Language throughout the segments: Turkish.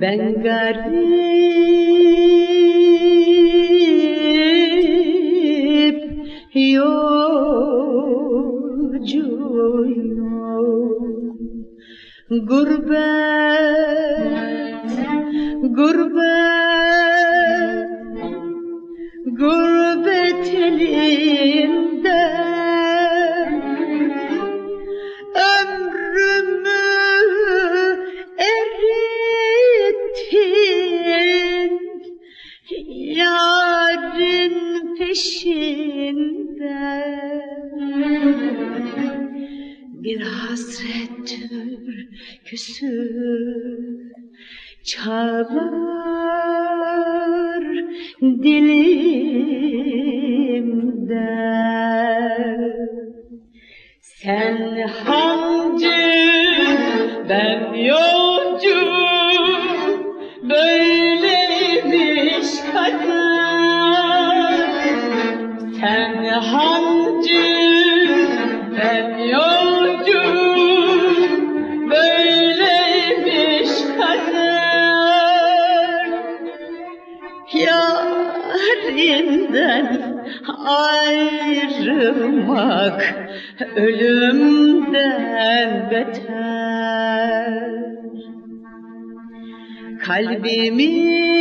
Ben garip yolcuyum. Gurbet, gurbet, gurbet elinde peşinde Bir hasret türküsü Çalar dilimde sen hancı, ben yolcu, böyleymiş kadın. Sen hancı, ben yolcu, böyleymiş kadın. Yarinden ayrılmak ölümden beter Kalbimi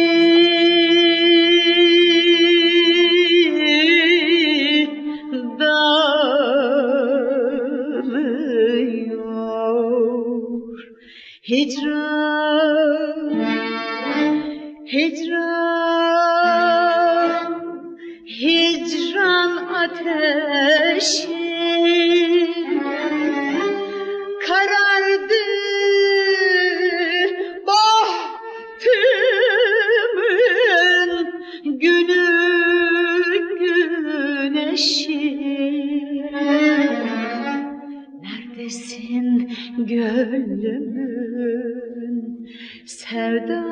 Hicran Hicran, hicran ateşi karardı bahtımın günü güneşi. Neredesin gönlümün sevdalı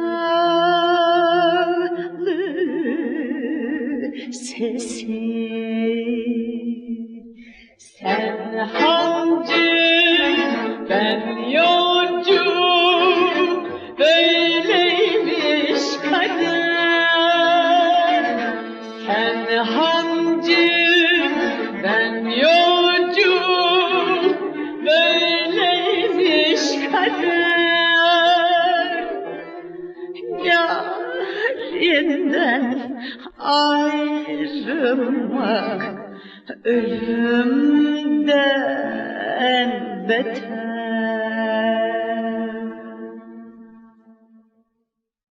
sesi. Sen hancı ben yolcu Yarinden ayrılmak ölümden beter